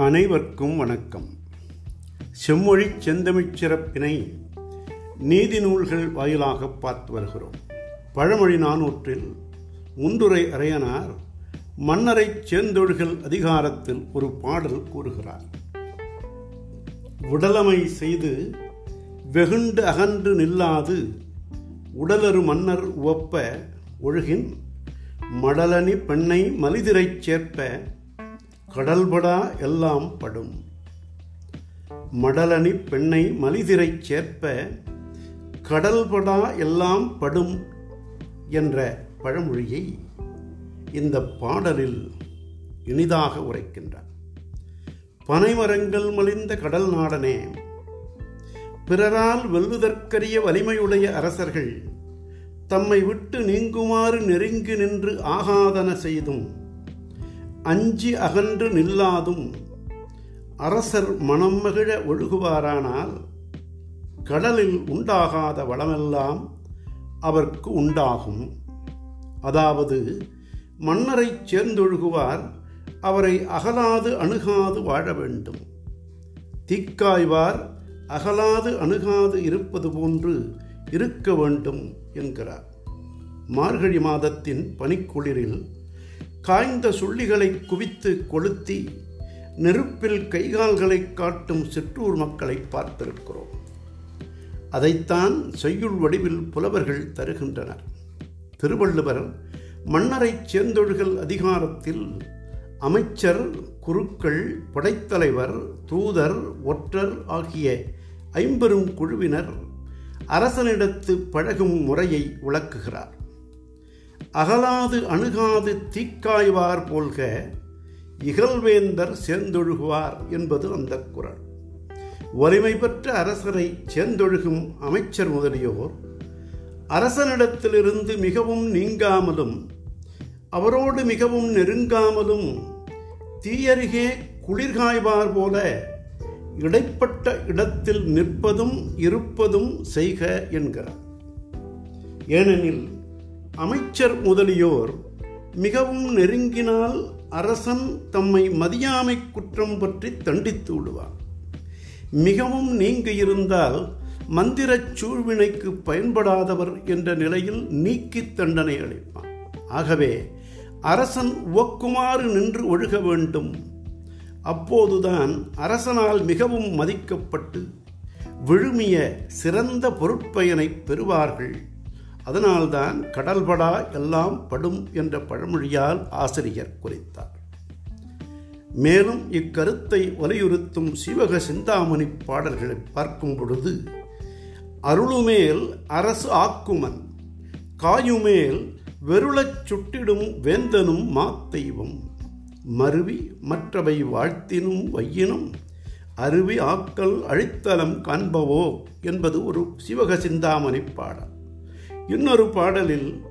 அனைவருக்கும் வணக்கம். செம்மொழி செந்தமிழ் சிறப்பினை நீதி நூல்கள் வாயிலாக பார்த்து வருகிறோம். பழமொழி நானூற்றில் முந்துரை அரையனார் மன்னரைச் சேர்ந்தொழுகள் அதிகாரத்தில் ஒரு பாடல் கூறுகிறார். உடலமை செய்து வெகுண்டு அகன்று நில்லாது உடலரு மன்னர் உவப்ப ஒழுகின் மடலனி பெண்ணை மலிதிரைச் சேர்ப்ப கடல்படா எல்லாம் படும். மடலணி பெண்ணை மலிதிரைச் சேர்ப்ப கடல்படா எல்லாம் படும் என்ற பழமொழியை இந்த பாடலில் இனிதாக உரைக்கின்றார். பனைமரங்கள் மலிந்த கடல் நாடனே பிறரால் வெல்லுதற்கரிய வலிமையுடைய அரசர்கள் தம்மை விட்டு நீங்குமாறு நெருங்கி நின்று ஆகாதன செய்தும் அஞ்சி அகன்று நில்லாதும் அரசர் மனம் மகிழ ஒழுகுவாரானால் கடலில் உண்டாகாத வளமெல்லாம் அவர்க்கு உண்டாகும். அதாவது மன்னரைச் சேர்ந்தொழுகுவார் அவரை அகலாது அணுகாது வாழ வேண்டும். தீக்காய்வார் அகலாது அணுகாது இருப்பது போன்று இருக்க வேண்டும் என்கிறார். மார்கழி மாதத்தின் பனிக்குளிரில் காய்ந்த சுள்ளிகளை குவித்து கொளுத்தி நெருப்பில் கைகால்களை காட்டும் சிற்றூர் மக்களை பார்த்திருக்கிறோம். அதைத்தான் செய்யுள் வடிவில் புலவர்கள் தருகின்றனர். திருவள்ளுவர் மன்னரைச் சேர்ந்தொழுகல் அதிகாரத்தில் அமைச்சர் குருக்கள் படைத்தலைவர் தூதர் ஒற்றர் ஆகிய ஐம்பெரும் குழுவினர் அரசனிடத்து பழகும் முறையை விளக்குகிறார். அகலாது அணுகாது தீக்காய்வார் போல்க இகழ்வேந்தர் சேர்ந்தொழுகுவார் என்பது அந்த குரல். வலிமை பெற்ற அரசரை சேர்ந்தொழுகும் அமைச்சர் முதலியோர் அரசனிடத்திலிருந்து மிகவும் நீங்காமலும் அவரோடு மிகவும் நெருங்காமலும் தீயருகே குளிர்காய்வார் போல இடைப்பட்ட இடத்தில் நிற்பதும் இருப்பதும் செய்க என்கிறார். ஏனெனில் அமைச்சர் முதலியோர் மிகவும் நெருங்கினால் அரசன் தம்மை மதியாமை குற்றம் பற்றி தண்டித்து விடுவார். மிகவும் நீங்க இருந்தால் மந்திரச் சூழ்வினைக்கு பயன்படாதவர் என்ற நிலையில் நீக்கி தண்டனை அளிப்பான். ஆகவே அரசன் உவக்குமாறு நின்று ஒழுக வேண்டும். அப்போதுதான் அரசனால் மிகவும் மதிக்கப்பட்டு விழுமிய சிறந்த பொருட்பயனை பெறுவார்கள். அதனால்தான் கடல்படா எல்லாம் படும் என்ற பழமொழியால் ஆசிரியர் குறித்தார். மேலும் இக்கருத்தை வலியுறுத்தும் சிவக சிந்தாமணி பாடல்களை பார்க்கும் பொழுது அருளுமேல் அரசு ஆக்குமன் காயுமேல் வெருளச் சுட்டிடும் வேந்தனும் மாத்தெய்வம் மருவி மற்றவை வாழ்த்தினும் வையினும் அருவி ஆக்கல் அழித்தலம் காண்பவோ என்பது ஒரு சிவக சிந்தாமணி பாடல். இன்னொரு பாடலில்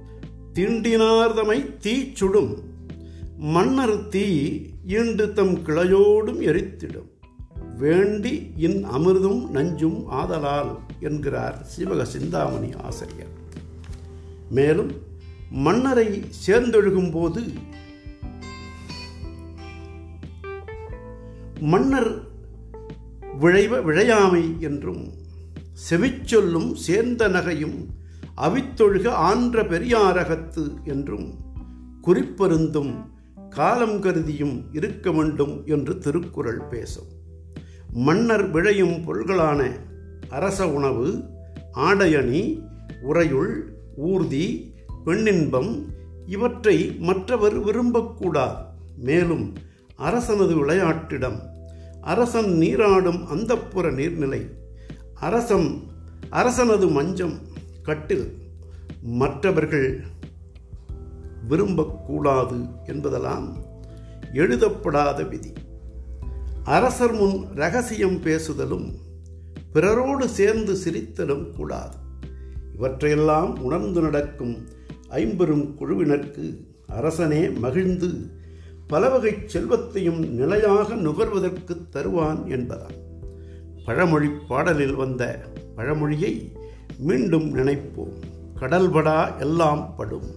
திண்டினார்தமை தீ சுடும் மன்னர் தீ ஈண்டு தம் கிளையோடும் எரித்திடும். வேண்டி இன் அமிர்தும் நஞ்சும் ஆதலால் என்கிறார் சிவக சிந்தாமணி ஆசிரியர். மேலும் மன்னரை சேர்ந்தொழுகும் போது மன்னர் விழைவ விழையாமை என்றும் செவிச்சொல்லும் சேர்ந்த நகையும் அவித்தொழுக ஆன்ற பெரியாரகத்து என்றும் குறிப்பருந்தும் காலம் கருதியும் இருக்க வேண்டும் என்று திருக்குறள் பேசும். மன்னர் விழையும் பொருள்களான அரச உணவு ஆடையணி உறையுள் ஊர்தி பெண்ணின்பம் இவற்றை மற்றவர் விரும்பக்கூடாது. மேலும் அரசனது விளையாட்டிடம் அரசன் நீராடும் அந்தப்புற நீர்நிலை அரசம் அரசனது மஞ்சம் கட்டில் மற்றவர்கள் விரும்பக்கூடாது என்பதெல்லாம் எழுதப்படாத விதி. அரசர் முன் ரகசியம் பேசுதலும் பிறரோடு சேர்ந்து சிரித்தலும் கூடாது. இவற்றையெல்லாம் உணர்ந்து நடக்கும் ஐம்பெரும் குழுவினருக்கு அரசனே மகிழ்ந்து பலவகை செல்வத்தையும் நிலையாக நுகர்வதற்கு தருவான் என்பதால் பழமொழி பாடலில் வந்த பழமொழியை மீண்டும் நினைப்போம். கடல்படா எல்லாம் படும்.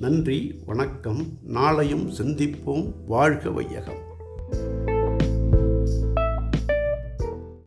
நன்றி வணக்கம். நாளையும் சந்திப்போம். வாழ்க வையகம்.